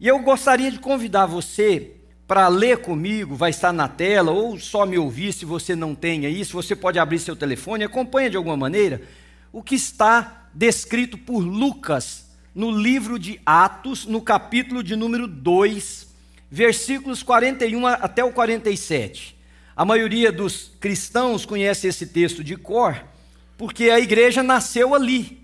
E eu gostaria de convidar você para ler comigo, vai estar na tela, ou só me ouvir se você não tem aí, se você pode abrir seu telefone, acompanha de alguma maneira o que está descrito por Lucas no livro de Atos, no capítulo de número 2, versículos 41 até o 47. A maioria dos cristãos conhece esse texto de cor, porque a igreja nasceu ali.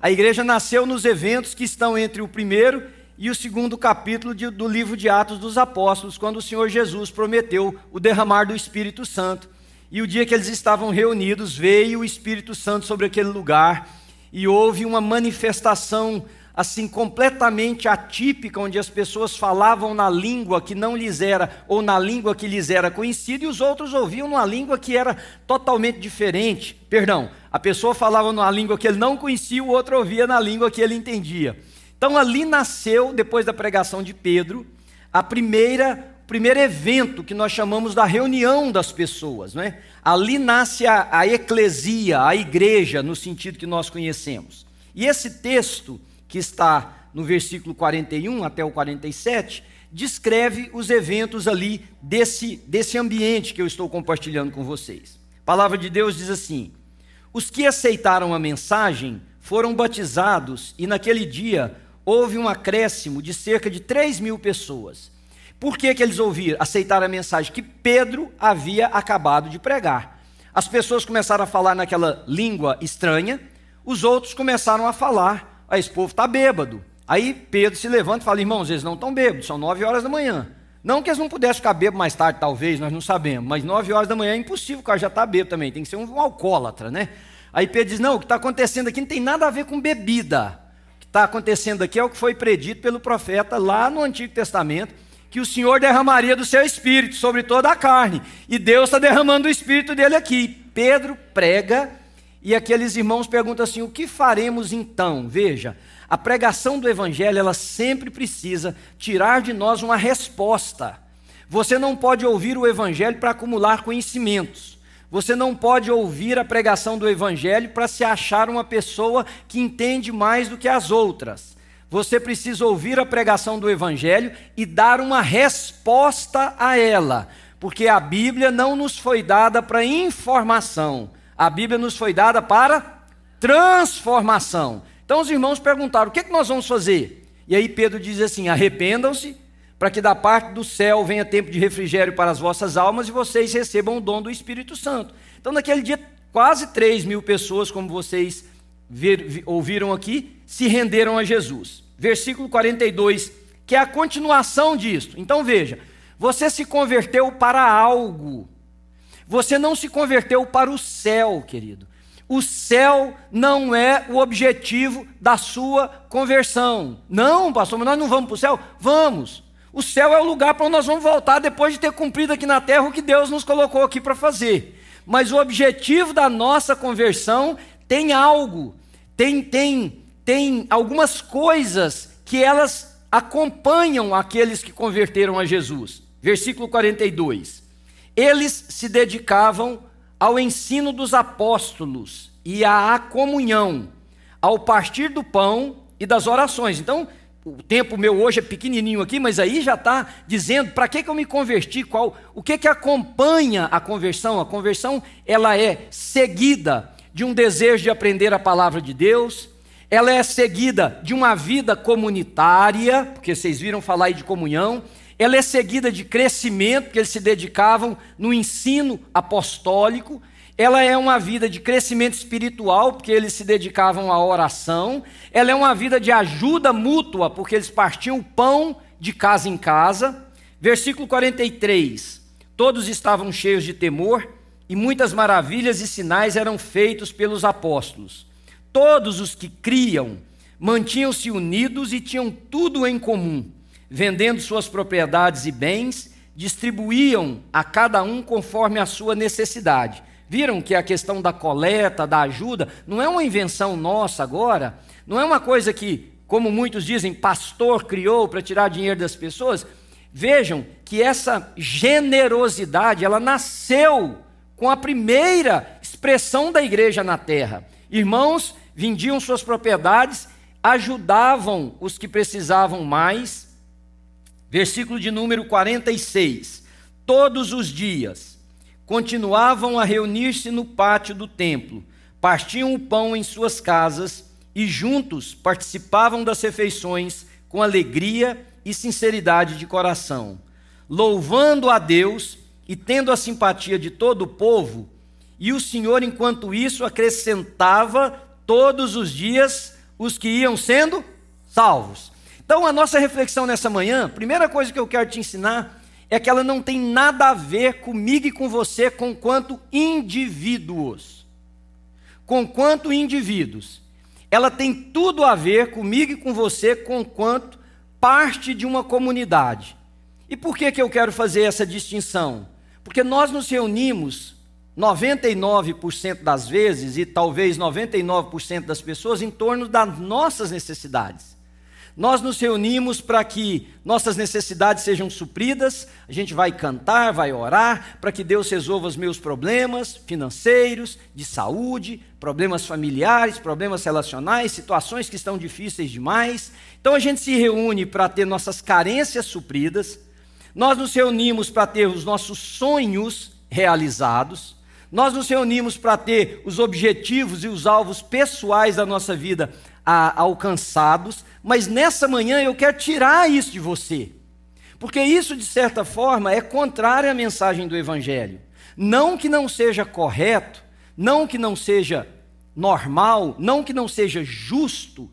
A igreja nasceu nos eventos que estão entre o primeiro e o segundo capítulo de, do livro de Atos dos Apóstolos, quando o Senhor Jesus prometeu o derramar do Espírito Santo. E o dia que eles estavam reunidos, veio o Espírito Santo sobre aquele lugar e houve uma manifestação assim completamente atípica, onde as pessoas falavam na língua que não lhes era, ou na língua que lhes era conhecida, e os outros ouviam numa língua que era totalmente diferente. Perdão, a pessoa falava numa língua que ele não conhecia, o outro ouvia na língua que ele entendia. Então ali nasceu, depois da pregação de Pedro, a primeira primeiro evento que nós chamamos da reunião das pessoas, não é? Ali nasce a, a eclesia, a igreja, no sentido que nós conhecemos. E esse texto que está no versículo 41 até o 47, descreve os eventos ali desse, desse ambiente que eu estou compartilhando com vocês. A palavra de Deus diz assim: Os que aceitaram a mensagem foram batizados, e naquele dia houve um acréscimo de cerca de 3 mil pessoas. Por que, que eles ouviram, aceitaram a mensagem? Que Pedro havia acabado de pregar. As pessoas começaram a falar naquela língua estranha, os outros começaram a falar Aí esse povo está bêbado. Aí Pedro se levanta e fala: irmãos, eles não estão bêbados, são nove horas da manhã. Não que eles não pudessem ficar bêbados mais tarde, talvez, nós não sabemos, mas nove horas da manhã é impossível, o cara já está bêbado também, tem que ser um alcoólatra, né? Aí Pedro diz: não, o que está acontecendo aqui não tem nada a ver com bebida. Está acontecendo aqui é o que foi predito pelo profeta lá no Antigo Testamento, que o Senhor derramaria do seu espírito sobre toda a carne. E Deus está derramando o espírito dele aqui. Pedro prega e aqueles irmãos perguntam assim: o que faremos então? Veja, a pregação do Evangelho, ela sempre precisa tirar de nós uma resposta. Você não pode ouvir o Evangelho para acumular conhecimentos. Você não pode ouvir a pregação do Evangelho para se achar uma pessoa que entende mais do que as outras. Você precisa ouvir a pregação do Evangelho e dar uma resposta a ela, porque a Bíblia não nos foi dada para informação, a Bíblia nos foi dada para transformação. Então os irmãos perguntaram: o que, é que nós vamos fazer? E aí Pedro diz assim: arrependam-se, para que da parte do céu venha tempo de refrigério para as vossas almas e vocês recebam o dom do Espírito Santo. Então, naquele dia, quase 3 mil pessoas, como vocês ouviram aqui, se renderam a Jesus. Versículo 42, que é a continuação disso. Então veja: você se converteu para algo. Você não se converteu para o céu, querido. O céu não é o objetivo da sua conversão. Não, pastor, mas nós não vamos para o céu? Vamos. O céu é o lugar para onde nós vamos voltar depois de ter cumprido aqui na terra o que Deus nos colocou aqui para fazer. Mas o objetivo da nossa conversão tem algo, tem, tem, tem algumas coisas que elas acompanham aqueles que converteram a Jesus. Versículo 42. Eles se dedicavam ao ensino dos apóstolos e à comunhão, ao partir do pão e das orações. Então, o tempo meu hoje é pequenininho aqui, mas aí já está dizendo para que, que eu me converti, qual, o que que acompanha a conversão. A conversão ela é seguida de um desejo de aprender a palavra de Deus, ela é seguida de uma vida comunitária, porque vocês viram falar aí de comunhão, ela é seguida de crescimento, porque eles se dedicavam no ensino apostólico. Ela é uma vida de crescimento espiritual, porque eles se dedicavam à oração. Ela é uma vida de ajuda mútua, porque eles partiam o pão de casa em casa. Versículo 43. Todos estavam cheios de temor, e muitas maravilhas e sinais eram feitos pelos apóstolos. Todos os que criam mantinham-se unidos e tinham tudo em comum vendendo suas propriedades e bens, distribuíam a cada um conforme a sua necessidade. Viram que a questão da coleta, da ajuda, não é uma invenção nossa agora, não é uma coisa que, como muitos dizem, pastor criou para tirar dinheiro das pessoas. Vejam que essa generosidade, ela nasceu com a primeira expressão da igreja na terra. Irmãos vendiam suas propriedades ajudavam os que precisavam mais. Versículo de número 46. Todos os dias continuavam a reunir-se no pátio do templo, partiam o pão em suas casas e juntos participavam das refeições com alegria e sinceridade de coração, louvando a Deus e tendo a simpatia de todo o povo. E o Senhor, enquanto isso, acrescentava todos os dias os que iam sendo salvos. Então, a nossa reflexão nessa manhã, primeira coisa que eu quero te ensinar é que ela não tem nada a ver comigo e com você, com quanto indivíduos. Com quanto indivíduos. Ela tem tudo a ver comigo e com você, com quanto parte de uma comunidade. E por que, que eu quero fazer essa distinção? Porque nós nos reunimos 99% das vezes, e talvez 99% das pessoas, em torno das nossas necessidades. Nós nos reunimos para que nossas necessidades sejam supridas, a gente vai cantar, vai orar, para que Deus resolva os meus problemas financeiros, de saúde, problemas familiares, problemas relacionais, situações que estão difíceis demais. Então a gente se reúne para ter nossas carências supridas, nós nos reunimos para ter os nossos sonhos realizados, nós nos reunimos para ter os objetivos e os alvos pessoais da nossa vida a, alcançados, mas nessa manhã eu quero tirar isso de você, porque isso, de certa forma, é contrário à mensagem do Evangelho. Não que não seja correto, não que não seja normal, não que não seja justo,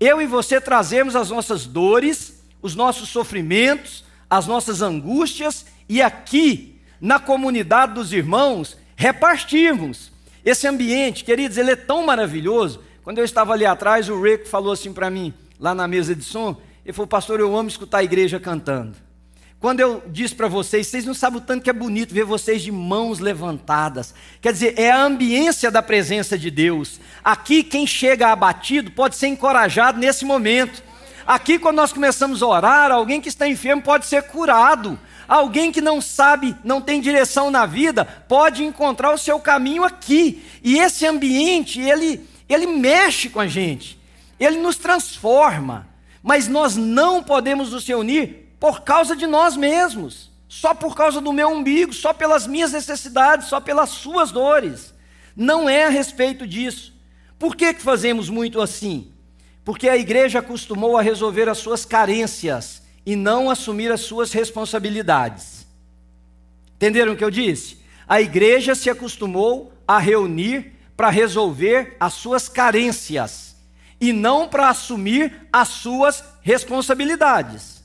eu e você trazemos as nossas dores, os nossos sofrimentos, as nossas angústias e aqui, na comunidade dos irmãos, repartirmos esse ambiente. Queridos, ele é tão maravilhoso. Quando eu estava ali atrás, o Rick falou assim para mim, lá na mesa de som, ele falou, pastor, eu amo escutar a igreja cantando. Quando eu disse para vocês, vocês não sabem o tanto que é bonito ver vocês de mãos levantadas. Quer dizer, é a ambiência da presença de Deus. Aqui, quem chega abatido pode ser encorajado nesse momento. Aqui, quando nós começamos a orar, alguém que está enfermo pode ser curado. Alguém que não sabe, não tem direção na vida, pode encontrar o seu caminho aqui. E esse ambiente, ele, ele mexe com a gente, ele nos transforma. Mas nós não podemos nos reunir por causa de nós mesmos, só por causa do meu umbigo, só pelas minhas necessidades, só pelas suas dores. Não é a respeito disso. Por que, que fazemos muito assim? Porque a igreja acostumou a resolver as suas carências e não assumir as suas responsabilidades. Entenderam o que eu disse? A igreja se acostumou a reunir para resolver as suas carências e não para assumir as suas responsabilidades.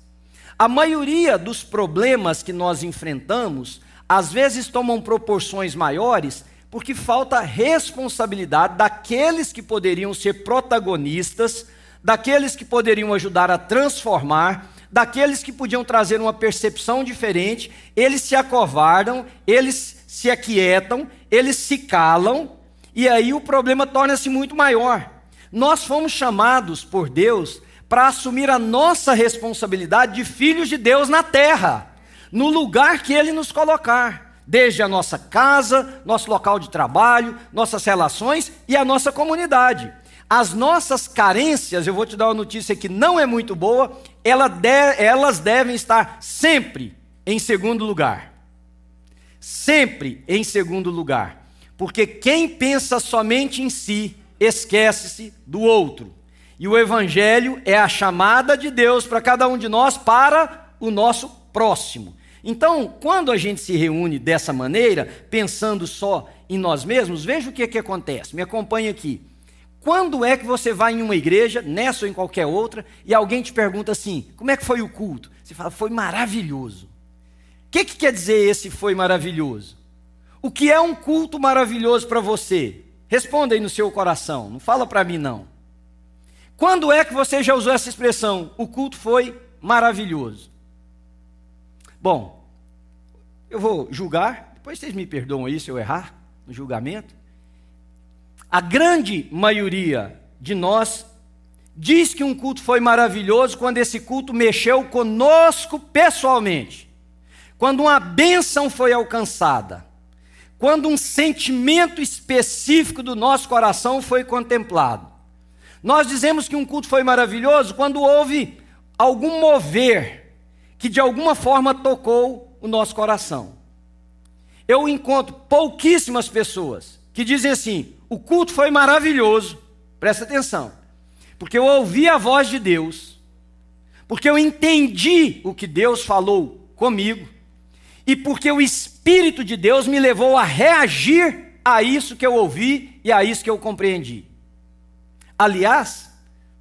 A maioria dos problemas que nós enfrentamos às vezes tomam proporções maiores porque falta responsabilidade daqueles que poderiam ser protagonistas, daqueles que poderiam ajudar a transformar, daqueles que podiam trazer uma percepção diferente, eles se acovardam, eles se aquietam, eles se calam, e aí o problema torna-se muito maior. Nós fomos chamados por Deus para assumir a nossa responsabilidade de filhos de Deus na terra, no lugar que Ele nos colocar, desde a nossa casa, nosso local de trabalho, nossas relações e a nossa comunidade. As nossas carências, eu vou te dar uma notícia que não é muito boa, elas devem estar sempre em segundo lugar. Sempre em segundo lugar. Porque quem pensa somente em si, esquece-se do outro. E o Evangelho é a chamada de Deus para cada um de nós para o nosso próximo. Então, quando a gente se reúne dessa maneira, pensando só em nós mesmos, veja o que, que acontece. Me acompanhe aqui. Quando é que você vai em uma igreja, nessa ou em qualquer outra, e alguém te pergunta assim: como é que foi o culto? Você fala, foi maravilhoso. O que, que quer dizer esse foi maravilhoso? O que é um culto maravilhoso para você? Responda aí no seu coração, não fala para mim não. Quando é que você já usou essa expressão? O culto foi maravilhoso. Bom, eu vou julgar, depois vocês me perdoam aí se eu errar no julgamento. A grande maioria de nós diz que um culto foi maravilhoso quando esse culto mexeu conosco pessoalmente, quando uma bênção foi alcançada, quando um sentimento específico do nosso coração foi contemplado. Nós dizemos que um culto foi maravilhoso quando houve algum mover que de alguma forma tocou o nosso coração. Eu encontro pouquíssimas pessoas que dizem assim: o culto foi maravilhoso, presta atenção, porque eu ouvi a voz de Deus, porque eu entendi o que Deus falou comigo, e porque o Espírito de Deus me levou a reagir a isso que eu ouvi e a isso que eu compreendi. Aliás,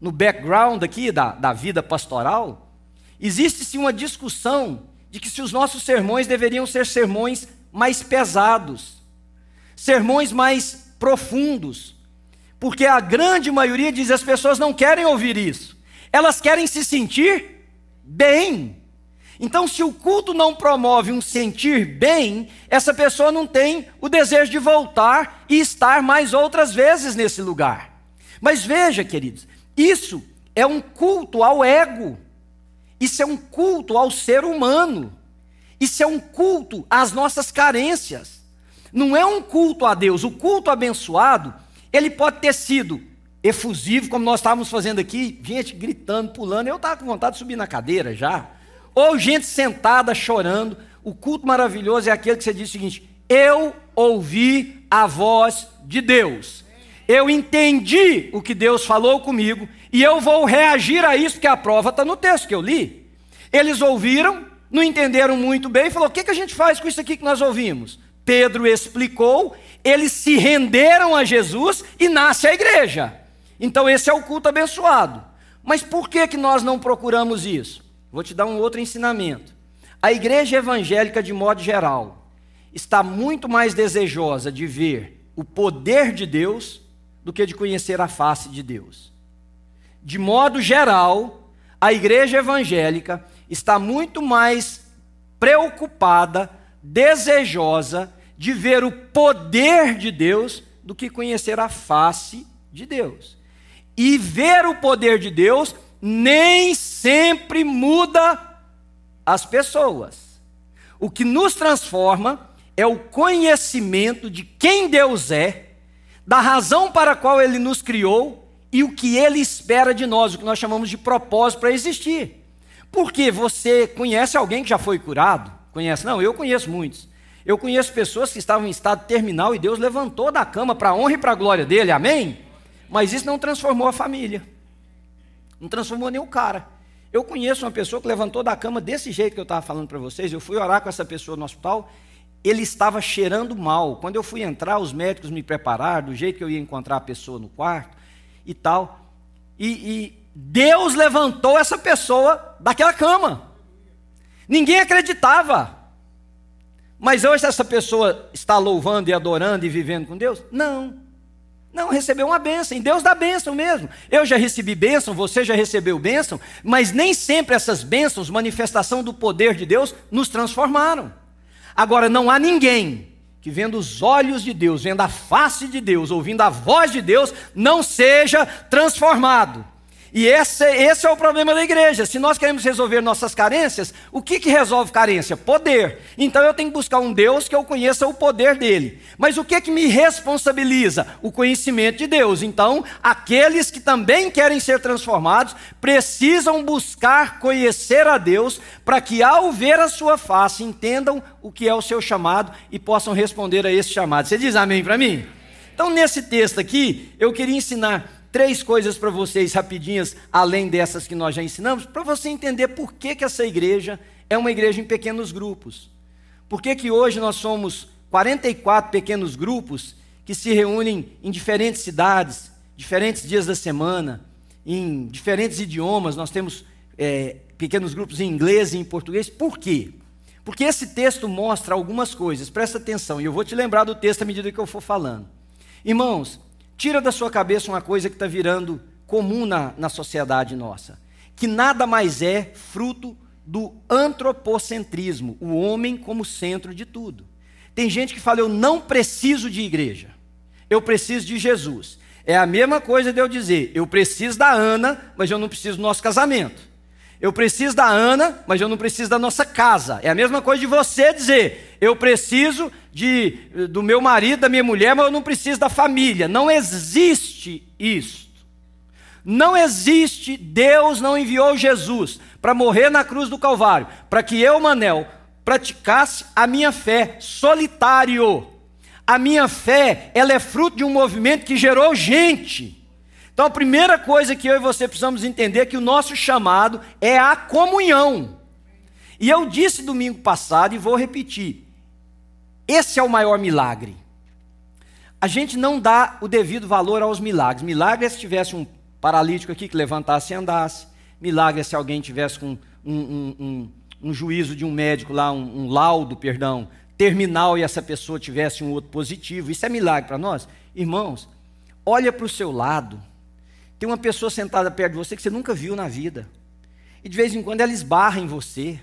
no background aqui da, da vida pastoral, existe sim uma discussão de que se os nossos sermões deveriam ser sermões mais pesados, sermões mais profundos, porque a grande maioria diz as pessoas não querem ouvir isso, elas querem se sentir bem. Então, se o culto não promove um sentir bem, essa pessoa não tem o desejo de voltar e estar mais outras vezes nesse lugar. Mas veja, queridos, isso é um culto ao ego, isso é um culto ao ser humano, isso é um culto às nossas carências. Não é um culto a Deus. O culto abençoado, ele pode ter sido efusivo, como nós estávamos fazendo aqui, gente gritando, pulando. Eu estava com vontade de subir na cadeira já. Ou gente sentada chorando. O culto maravilhoso é aquele que você diz o seguinte: Eu ouvi a voz de Deus eu entendi o que Deus falou comigo e eu vou reagir a isso, porque a prova está no texto que eu li. Eles ouviram, não entenderam muito bem e falou: o que, que a gente faz com isso aqui que nós ouvimos? Pedro explicou, eles se renderam a Jesus e nasce a igreja. Então esse é o culto abençoado. Mas por que, que nós não procuramos isso? Vou te dar um outro ensinamento. A igreja evangélica, de modo geral, está muito mais desejosa de ver o poder de Deus do que de conhecer a face de Deus. De modo geral, a igreja evangélica está muito mais preocupada, desejosa de ver o poder de Deus do que conhecer a face de Deus. E ver o poder de Deus nem sempre muda as pessoas. O que nos transforma é o conhecimento de quem Deus é da razão para a qual ele nos criou e o que ele espera de nós, o que nós chamamos de propósito para existir. Porque você conhece alguém que já foi curado? Conhece? Não, eu conheço muitos. Eu conheço pessoas que estavam em estado terminal e Deus levantou da cama para a honra e para a glória dele, amém? Mas isso não transformou a família, não transformou o cara. Eu conheço uma pessoa que levantou da cama desse jeito que eu estava falando para vocês. Eu fui orar com essa pessoa no hospital ele estava cheirando mal. Quando eu fui entrar, os médicos me prepararam do jeito que eu ia encontrar a pessoa no quarto e tal. E, e Deus levantou essa pessoa daquela cama. Ninguém acreditava. Mas hoje essa pessoa está louvando e adorando e vivendo com Deus? Não. Não, recebeu uma bênção. E Deus dá bênção mesmo. Eu já recebi bênção, você já recebeu bênção, mas nem sempre essas bênçãos, manifestação do poder de Deus, nos transformaram. Agora, não há ninguém que, vendo os olhos de Deus, vendo a face de Deus, ouvindo a voz de Deus, não seja transformado. E esse, esse, é o problema da igreja. Se nós queremos resolver nossas carências, o que, que resolve carência? Poder. Então eu tenho que buscar um Deus que eu conheça o poder dele. Mas o que, que me responsabiliza? O conhecimento de Deus. Então, aqueles que também querem ser transformados precisam buscar conhecer a Deus para que, ao ver a sua face, entendam o que é o seu chamado e possam responder a esse chamado. Você diz amém para mim? Então, nesse texto aqui, eu queria ensinar três coisas para vocês rapidinhas, além dessas que nós já ensinamos, para você entender por que, que essa igreja é uma igreja em pequenos grupos. Por que, que hoje nós somos 44 pequenos grupos que se reúnem em diferentes cidades, diferentes dias da semana, em diferentes idiomas, nós temos é, pequenos grupos em inglês e em português. Por quê? Porque esse texto mostra algumas coisas, presta atenção, e eu vou te lembrar do texto à medida que eu for falando. Irmãos, Tira da sua cabeça uma coisa que está virando comum na, na sociedade nossa: que nada mais é fruto do antropocentrismo, o homem como centro de tudo. Tem gente que fala, eu não preciso de igreja, eu preciso de Jesus. É a mesma coisa de eu dizer, eu preciso da Ana, mas eu não preciso do nosso casamento. Eu preciso da Ana, mas eu não preciso da nossa casa. É a mesma coisa de você dizer: eu preciso de, do meu marido, da minha mulher, mas eu não preciso da família. Não existe isso. Não existe, Deus não enviou Jesus para morrer na cruz do Calvário, para que eu, Manel, praticasse a minha fé solitário. A minha fé, ela é fruto de um movimento que gerou gente. Então a primeira coisa que eu e você precisamos entender é que o nosso chamado é a comunhão. E eu disse domingo passado e vou repetir: esse é o maior milagre. A gente não dá o devido valor aos milagres. Milagre é se tivesse um paralítico aqui que levantasse e andasse. Milagre é se alguém tivesse com um, um, um, um juízo de um médico lá, um, laudo, perdão, terminal e essa pessoa tivesse um outro positivo. Isso é milagre para nós? Irmãos, olha para o seu lado. Tem uma pessoa sentada perto de você que você nunca viu na vida. E de vez em quando ela esbarra em você.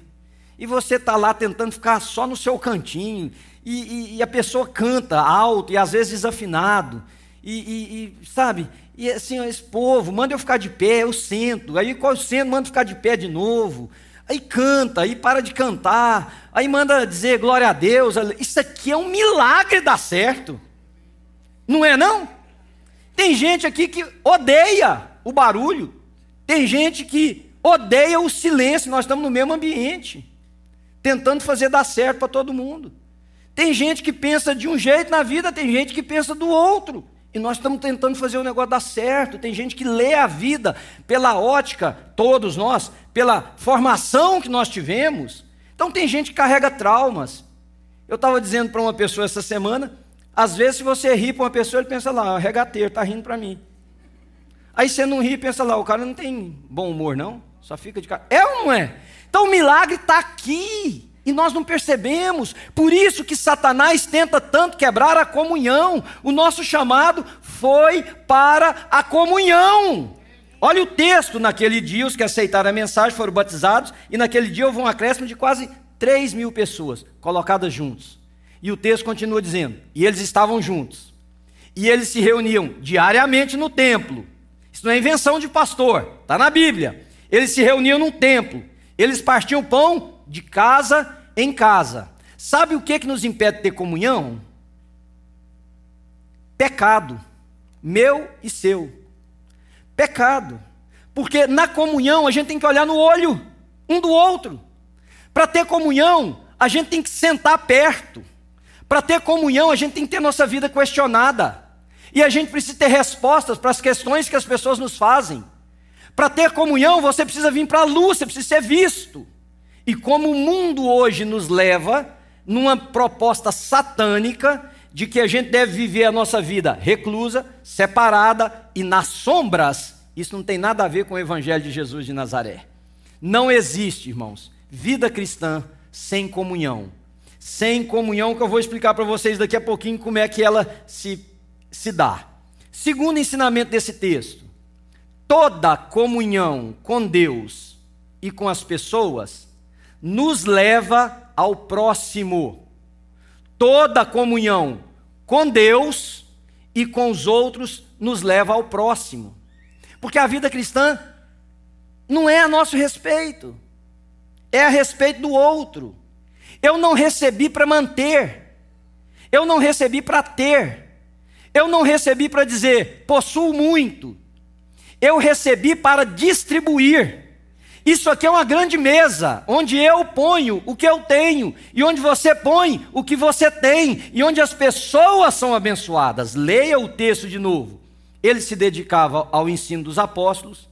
E você está lá tentando ficar só no seu cantinho, e, e, e, a pessoa canta alto e às vezes desafinado, e, e sabe, e assim, esse povo, manda eu ficar de pé, eu sento, aí qual eu sento, manda ficar de pé de novo, aí canta, aí para de cantar, aí manda dizer glória a Deus, isso aqui é um milagre dar certo, não é não? Tem gente aqui que odeia o barulho, tem gente que odeia o silêncio, nós estamos no mesmo ambiente tentando fazer dar certo para todo mundo. Tem gente que pensa de um jeito na vida, tem gente que pensa do outro. E nós estamos tentando fazer o negócio dar certo. Tem gente que lê a vida pela ótica, todos nós, pela formação que nós tivemos. Então tem gente que carrega traumas. Eu estava dizendo para uma pessoa essa semana, às vezes se você ri para uma pessoa, ele pensa lá, regateiro, está rindo para mim. Aí você não ri e pensa lá, o cara não tem bom humor não, só fica de cara. É ou não é? Então o milagre está aqui. E nós não percebemos. Por isso que Satanás tenta tanto quebrar a comunhão. O nosso chamado foi para a comunhão. Olha o texto, naquele dia os que aceitaram a mensagem foram batizados, e naquele dia houve um acréscimo de quase 3 mil pessoas colocadas juntos. E o texto continua dizendo: e eles estavam juntos, e eles se reuniam diariamente no templo. Isso não é invenção de pastor, está na Bíblia. Eles se reuniam no templo eles partiam pão de casa em casa. Sabe o que, que nos impede de ter comunhão? Pecado, meu e seu. Pecado. Porque na comunhão a gente tem que olhar no olho um do outro. Para ter comunhão, a gente tem que sentar perto. Para ter comunhão, a gente tem que ter nossa vida questionada. E a gente precisa ter respostas para as questões que as pessoas nos fazem. Para ter comunhão, você precisa vir para a luz, você precisa ser visto. E como o mundo hoje nos leva numa proposta satânica de que a gente deve viver a nossa vida reclusa, separada e nas sombras, isso não tem nada a ver com o evangelho de Jesus de Nazaré. Não existe, irmãos, vida cristã sem comunhão. Sem comunhão, que eu vou explicar para vocês daqui a pouquinho como é que ela se, se dá. Segundo ensinamento desse texto, toda comunhão com Deus e com as pessoas nos leva ao próximo. Toda comunhão com Deus e com os outros nos leva ao próximo. Porque a vida cristã não é a nosso respeito, é a respeito do outro. Eu não recebi para manter, eu não recebi para ter, eu não recebi para dizer possuo muito, eu recebi para distribuir. Isso aqui é uma grande mesa, onde eu ponho o que eu tenho, e onde você põe o que você tem, e onde as pessoas são abençoadas. Leia o texto de novo. Ele se dedicava ao ensino dos apóstolos,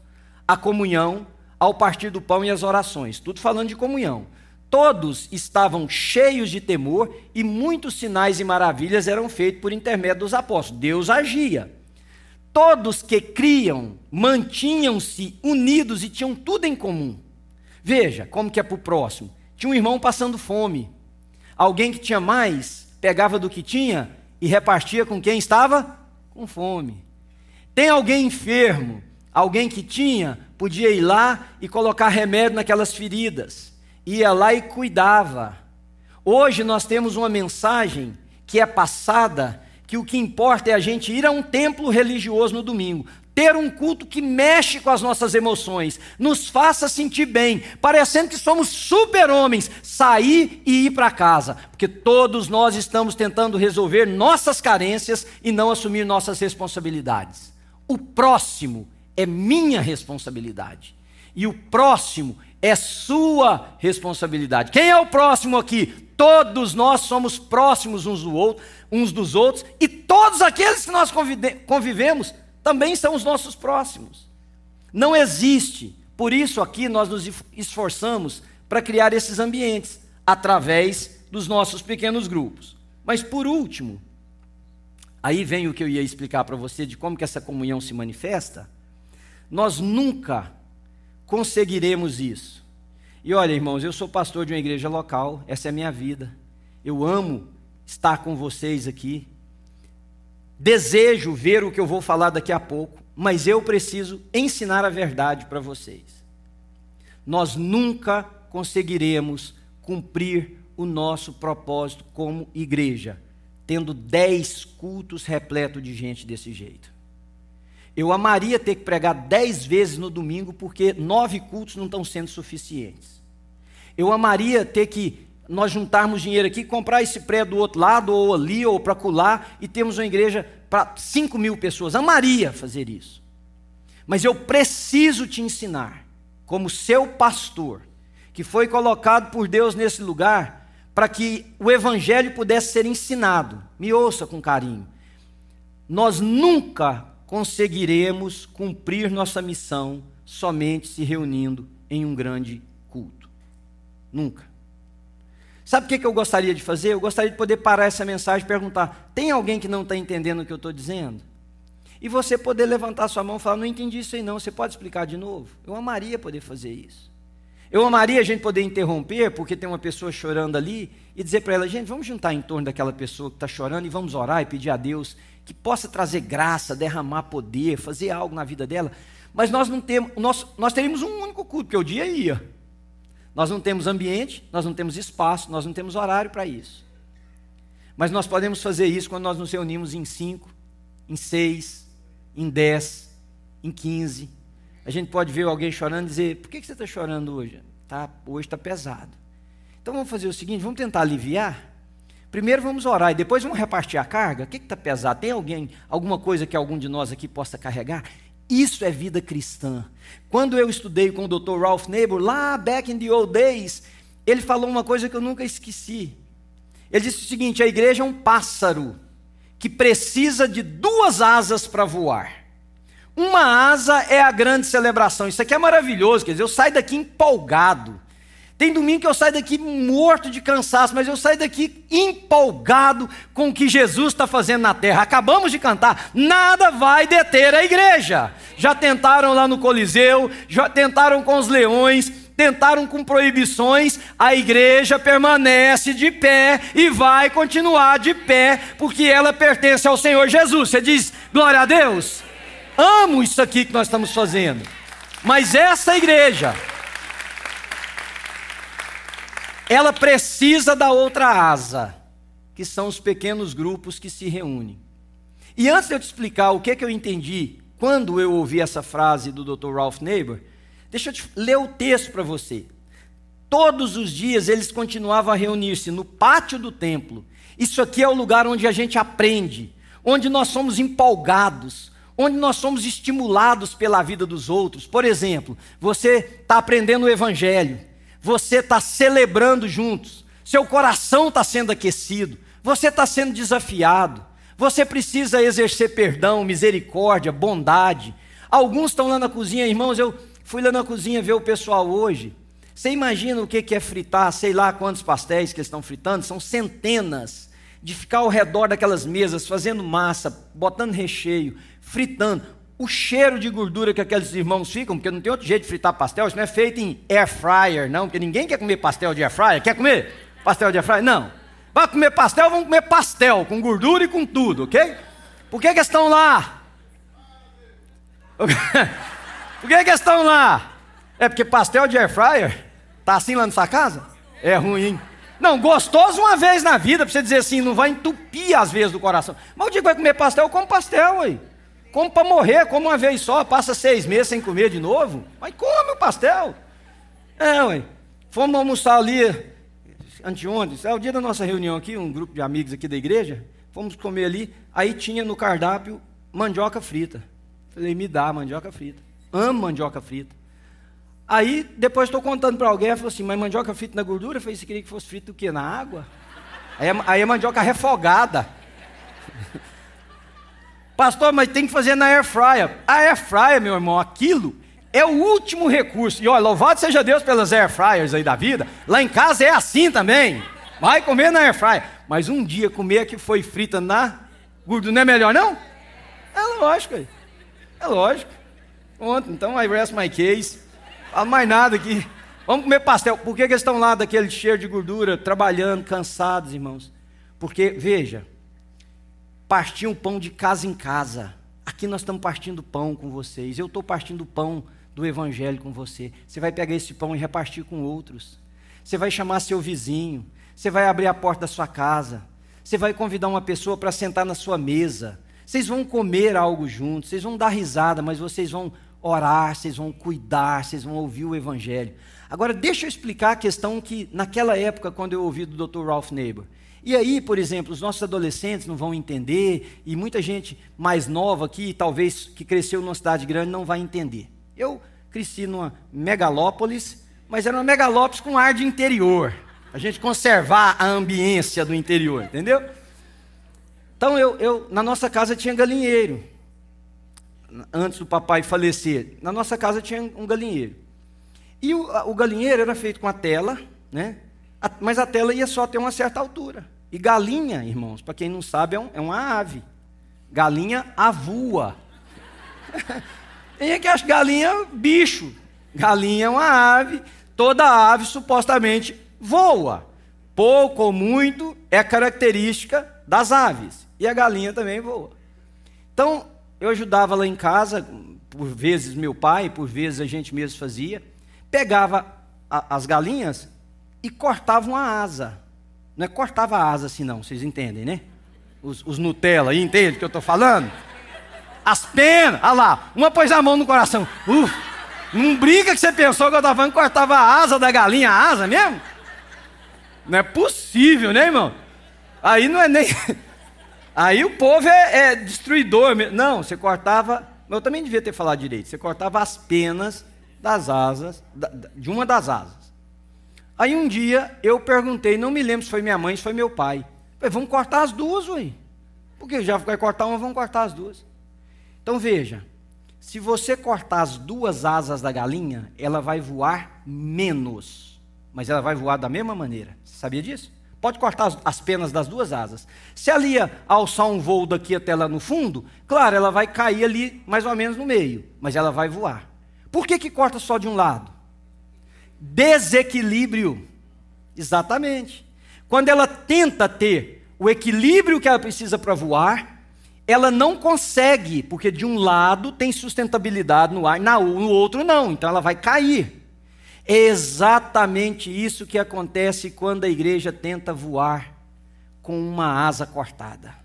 à comunhão, ao partir do pão e às orações. Tudo falando de comunhão. Todos estavam cheios de temor e muitos sinais e maravilhas eram feitos por intermédio dos apóstolos. Deus agia todos que criam mantinham-se unidos e tinham tudo em comum. Veja como que é para o próximo. Tinha um irmão passando fome. Alguém que tinha mais, pegava do que tinha e repartia com quem estava com fome. Tem alguém enfermo, alguém que tinha, podia ir lá e colocar remédio naquelas feridas. Ia lá e cuidava. Hoje nós temos uma mensagem que é passada que o que importa é a gente ir a um templo religioso no domingo, ter um culto que mexe com as nossas emoções, nos faça sentir bem, parecendo que somos super-homens, sair e ir para casa, porque todos nós estamos tentando resolver nossas carências e não assumir nossas responsabilidades. O próximo é minha responsabilidade. E o próximo é sua responsabilidade. Quem é o próximo aqui? Todos nós somos próximos uns, do outro, uns dos outros, e todos aqueles que nós convivemos também são os nossos próximos. Não existe. Por isso aqui nós nos esforçamos para criar esses ambientes através dos nossos pequenos grupos. Mas por último, aí vem o que eu ia explicar para você de como que essa comunhão se manifesta. Nós nunca conseguiremos isso. E olha, irmãos, eu sou pastor de uma igreja local, essa é a minha vida. Eu amo estar com vocês aqui. Desejo ver o que eu vou falar daqui a pouco, mas eu preciso ensinar a verdade para vocês. Nós nunca conseguiremos cumprir o nosso propósito como igreja, tendo dez cultos repletos de gente desse jeito. Eu amaria ter que pregar dez vezes no domingo, porque nove cultos não estão sendo suficientes. Eu amaria ter que nós juntarmos dinheiro aqui, comprar esse prédio do outro lado, ou ali, ou para colar, e temos uma igreja para cinco mil pessoas. Amaria fazer isso. Mas eu preciso te ensinar, como seu pastor, que foi colocado por Deus nesse lugar, para que o evangelho pudesse ser ensinado. Me ouça com carinho. Nós nunca conseguiremos cumprir nossa missão somente se reunindo em um grande culto. Nunca. Sabe o que eu gostaria de fazer? Eu gostaria de poder parar essa mensagem e perguntar: tem alguém que não está entendendo o que eu estou dizendo? E você poder levantar sua mão e falar: não entendi isso aí não, você pode explicar de novo? Eu amaria poder fazer isso. Eu amaria a gente poder interromper, porque tem uma pessoa chorando ali, e dizer para ela: gente, vamos juntar em torno daquela pessoa que está chorando e vamos orar e pedir a Deus que possa trazer graça, derramar poder, fazer algo na vida dela. Mas nós não temos, nós, nós teríamos um único culto, porque o dia ia. Nós não temos ambiente, nós não temos espaço, nós não temos horário para isso. Mas nós podemos fazer isso quando nós nos reunimos em cinco, em seis, em dez, em quinze. A gente pode ver alguém chorando e dizer: por que você está chorando hoje? Tá, hoje está pesado. Então vamos fazer o seguinte: vamos tentar aliviar. Primeiro vamos orar e depois vamos repartir a carga. O que está pesado? Tem alguém, alguma coisa que algum de nós aqui possa carregar? Isso é vida cristã. Quando eu estudei com o Dr. Ralph Neighbor, lá back in the old days, ele falou uma coisa que eu nunca esqueci. Ele disse o seguinte: a igreja é um pássaro que precisa de duas asas para voar. Uma asa é a grande celebração. Isso aqui é maravilhoso, quer dizer, eu saio daqui empolgado. Tem domingo que eu saio daqui morto de cansaço, mas eu saio daqui empolgado com o que Jesus está fazendo na terra. Acabamos de cantar, nada vai deter a igreja. Já tentaram lá no Coliseu, já tentaram com os leões, tentaram com proibições, a igreja permanece de pé e vai continuar de pé, porque ela pertence ao Senhor Jesus. Você diz, glória a Deus. Amo isso aqui que nós estamos fazendo. Mas essa igreja, ela precisa da outra asa, que são os pequenos grupos que se reúnem. E antes de eu te explicar o que, é que eu entendi quando eu ouvi essa frase do Dr. Ralph Neighbor, deixa eu te ler o texto para você. Todos os dias eles continuavam a reunir-se no pátio do templo. Isso aqui é o lugar onde a gente aprende, onde nós somos empolgados, onde nós somos estimulados pela vida dos outros. Por exemplo, você está aprendendo o Evangelho você está celebrando juntos, seu coração está sendo aquecido, você está sendo desafiado, você precisa exercer perdão, misericórdia, bondade. Alguns estão lá na cozinha, irmãos, eu fui lá na cozinha ver o pessoal hoje. Você imagina o que é fritar, sei lá quantos pastéis que eles estão fritando, são centenas de ficar ao redor daquelas mesas, fazendo massa, botando recheio, fritando o cheiro de gordura que aqueles irmãos ficam, porque não tem outro jeito de fritar pastel, isso não é feito em air fryer, não, porque ninguém quer comer pastel de air fryer. Quer comer pastel de air fryer? Não. Vai comer pastel, vamos comer pastel, com gordura e com tudo, ok? Por que, que estão lá? Por que, que estão lá? É porque pastel de air fryer tá assim lá na sua casa? É ruim. Não, gostoso uma vez na vida, para você dizer assim, não vai entupir as vezes do coração. Mas o dia que vai comer pastel, come pastel, aí. Como para morrer, como uma vez só, passa seis meses sem comer de novo. Mas come o pastel. É, ué. Fomos almoçar ali anteontem, é o dia da nossa reunião aqui, um grupo de amigos aqui da igreja. Fomos comer ali, aí tinha no cardápio mandioca frita. Falei, me dá mandioca frita. amo mandioca frita. Aí, depois estou contando para alguém, falou assim, mas mandioca frita na gordura? Eu falei, você queria que fosse frito o quê? Na água? Aí, aí é mandioca refogada. Pastor, mas tem que fazer na air fryer. A air fryer, meu irmão, aquilo é o último recurso. E olha, louvado seja Deus pelas air fryers aí da vida. Lá em casa é assim também. Vai comer na air fryer. Mas um dia comer que foi frita na gordura não é melhor não? É lógico. É lógico. Pronto, então I rest my case. Fala mais nada aqui. Vamos comer pastel. Por que, que eles estão lá daquele cheiro de gordura, trabalhando, cansados, irmãos? Porque, veja, partiam pão de casa em casa. Aqui nós estamos partindo pão com vocês. Eu estou partindo pão do Evangelho com você. Você vai pegar esse pão e repartir com outros. Você vai chamar seu vizinho. Você vai abrir a porta da sua casa. Você vai convidar uma pessoa para sentar na sua mesa. Vocês vão comer algo juntos. Vocês vão dar risada, mas vocês vão orar, vocês vão cuidar, vocês vão ouvir o Evangelho. Agora, deixa eu explicar a questão que, naquela época, quando eu ouvi do Dr. Ralph Neighbor, e aí, por exemplo, os nossos adolescentes não vão entender, e muita gente mais nova aqui, talvez que cresceu numa cidade grande, não vai entender. Eu cresci numa megalópolis, mas era uma megalópolis com ar de interior. A gente conservar a ambiência do interior, entendeu? Então, eu, eu na nossa casa tinha galinheiro. Antes do papai falecer, na nossa casa tinha um galinheiro. E o, o galinheiro era feito com a tela, né? mas a tela ia só até uma certa altura. E galinha, irmãos, para quem não sabe, é, um, é uma ave. Galinha avua. Quem é que acha galinha bicho? Galinha é uma ave, toda ave supostamente voa. Pouco ou muito é característica das aves. E a galinha também voa. Então, eu ajudava lá em casa, por vezes meu pai, por vezes a gente mesmo fazia. Pegava a, as galinhas e cortava uma asa. Não é cortava a asa assim, não, vocês entendem, né? Os, os Nutella aí, entende o que eu estou falando? As penas, olha lá, uma pôs a mão no coração. Uf, não brinca que você pensou que eu estava falando que cortava a asa da galinha, a asa mesmo? Não é possível, né, irmão? Aí não é nem. Aí o povo é, é destruidor. Não, você cortava. Eu também devia ter falado direito. Você cortava as penas das asas, de uma das asas. Aí um dia eu perguntei, não me lembro se foi minha mãe, se foi meu pai. Falei, vamos cortar as duas, ué. Porque já vai cortar uma, vamos cortar as duas. Então veja, se você cortar as duas asas da galinha, ela vai voar menos. Mas ela vai voar da mesma maneira. Você sabia disso? Pode cortar as, as penas das duas asas. Se ela ia alçar um voo daqui até lá no fundo, claro, ela vai cair ali mais ou menos no meio, mas ela vai voar. Por que, que corta só de um lado? desequilíbrio. Exatamente. Quando ela tenta ter o equilíbrio que ela precisa para voar, ela não consegue, porque de um lado tem sustentabilidade no ar, no outro não, então ela vai cair. É exatamente isso que acontece quando a igreja tenta voar com uma asa cortada.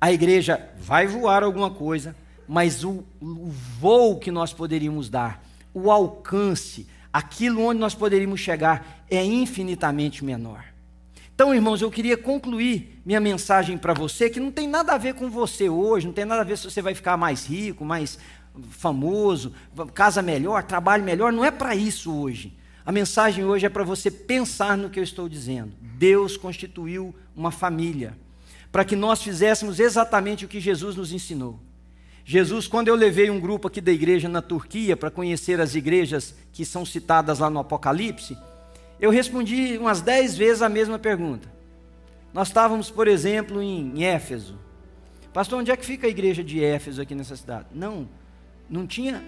A igreja vai voar alguma coisa, mas o, o voo que nós poderíamos dar, o alcance, aquilo onde nós poderíamos chegar é infinitamente menor. Então, irmãos, eu queria concluir minha mensagem para você, que não tem nada a ver com você hoje, não tem nada a ver se você vai ficar mais rico, mais famoso, casa melhor, trabalho melhor, não é para isso hoje. A mensagem hoje é para você pensar no que eu estou dizendo. Deus constituiu uma família para que nós fizéssemos exatamente o que Jesus nos ensinou. Jesus, quando eu levei um grupo aqui da igreja na Turquia para conhecer as igrejas que são citadas lá no Apocalipse, eu respondi umas dez vezes a mesma pergunta. Nós estávamos, por exemplo, em Éfeso. Pastor, onde é que fica a igreja de Éfeso aqui nessa cidade? Não, não tinha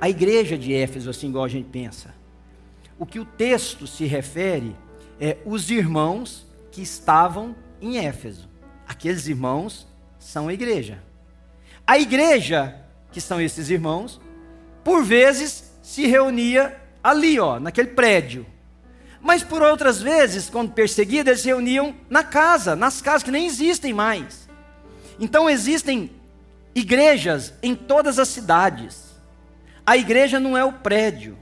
a igreja de Éfeso assim igual a gente pensa. O que o texto se refere é os irmãos que estavam em Éfeso. Aqueles irmãos são a igreja. A igreja, que são esses irmãos, por vezes se reunia ali, ó, naquele prédio. Mas por outras vezes, quando perseguidos, eles se reuniam na casa, nas casas que nem existem mais. Então existem igrejas em todas as cidades. A igreja não é o prédio,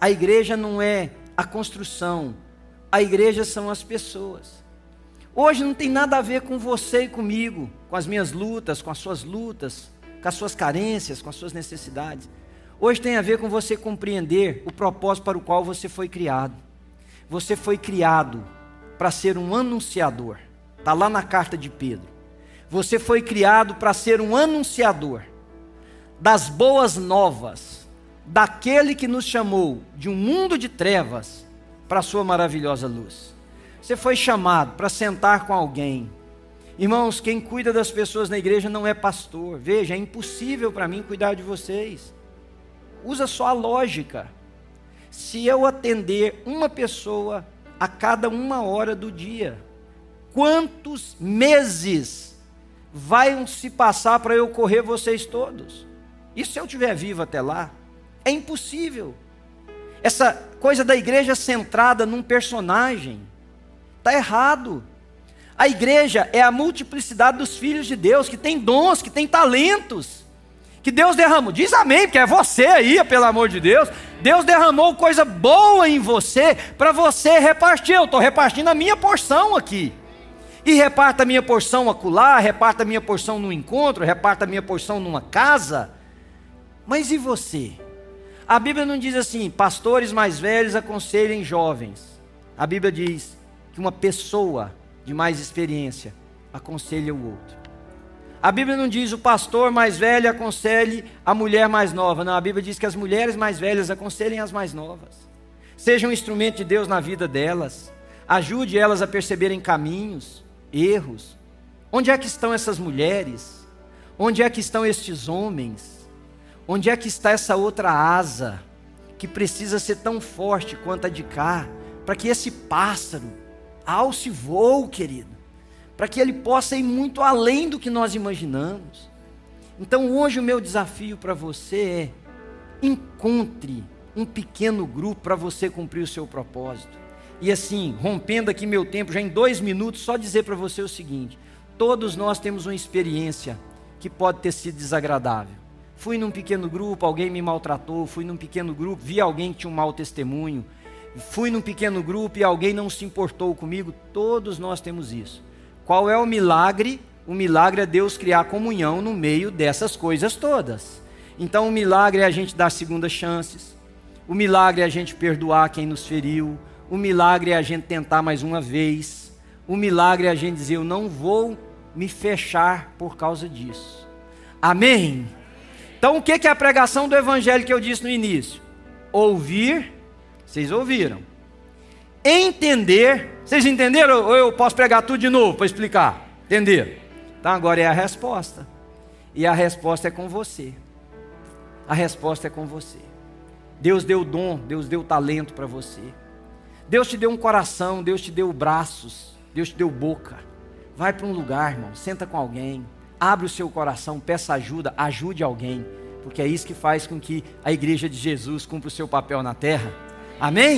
a igreja não é a construção, a igreja são as pessoas. Hoje não tem nada a ver com você e comigo, com as minhas lutas, com as suas lutas, com as suas carências, com as suas necessidades. Hoje tem a ver com você compreender o propósito para o qual você foi criado. Você foi criado para ser um anunciador. Está lá na carta de Pedro. Você foi criado para ser um anunciador das boas novas, daquele que nos chamou de um mundo de trevas para a sua maravilhosa luz. Você foi chamado para sentar com alguém. Irmãos, quem cuida das pessoas na igreja não é pastor. Veja, é impossível para mim cuidar de vocês. Usa só a lógica. Se eu atender uma pessoa a cada uma hora do dia, quantos meses vai se passar para eu correr vocês todos? E se eu estiver vivo até lá? É impossível. Essa coisa da igreja centrada num personagem está errado. A igreja é a multiplicidade dos filhos de Deus, que tem dons, que tem talentos, que Deus derramou. Diz amém, porque é você aí, pelo amor de Deus. Deus derramou coisa boa em você para você repartir. Eu estou repartindo a minha porção aqui. E reparta minha porção acolá, reparta minha porção num encontro, reparta minha porção numa casa. Mas e você? A Bíblia não diz assim, pastores mais velhos aconselhem jovens. A Bíblia diz que uma pessoa de mais experiência aconselha o outro. A Bíblia não diz o pastor mais velho aconselhe a mulher mais nova. Não, a Bíblia diz que as mulheres mais velhas aconselhem as mais novas. Seja um instrumento de Deus na vida delas. Ajude elas a perceberem caminhos, erros. Onde é que estão essas mulheres? Onde é que estão estes homens? Onde é que está essa outra asa que precisa ser tão forte quanto a de cá, para que esse pássaro alce voo, querido, para que ele possa ir muito além do que nós imaginamos. Então hoje o meu desafio para você é encontre um pequeno grupo para você cumprir o seu propósito. E assim, rompendo aqui meu tempo, já em dois minutos, só dizer para você o seguinte: todos nós temos uma experiência que pode ter sido desagradável. Fui num pequeno grupo, alguém me maltratou. Fui num pequeno grupo, vi alguém que tinha um mau testemunho. Fui num pequeno grupo e alguém não se importou comigo. Todos nós temos isso. Qual é o milagre? O milagre é Deus criar comunhão no meio dessas coisas todas. Então, o milagre é a gente dar segundas chances. O milagre é a gente perdoar quem nos feriu. O milagre é a gente tentar mais uma vez. O milagre é a gente dizer: Eu não vou me fechar por causa disso. Amém? Então, o que é a pregação do evangelho que eu disse no início? Ouvir, vocês ouviram. Entender, vocês entenderam? Ou eu posso pregar tudo de novo para explicar? Entenderam? Então, agora é a resposta. E a resposta é com você. A resposta é com você. Deus deu dom, Deus deu talento para você. Deus te deu um coração, Deus te deu braços, Deus te deu boca. Vai para um lugar, irmão, senta com alguém Abre o seu coração, peça ajuda, ajude alguém, porque é isso que faz com que a igreja de Jesus cumpra o seu papel na terra. Amém?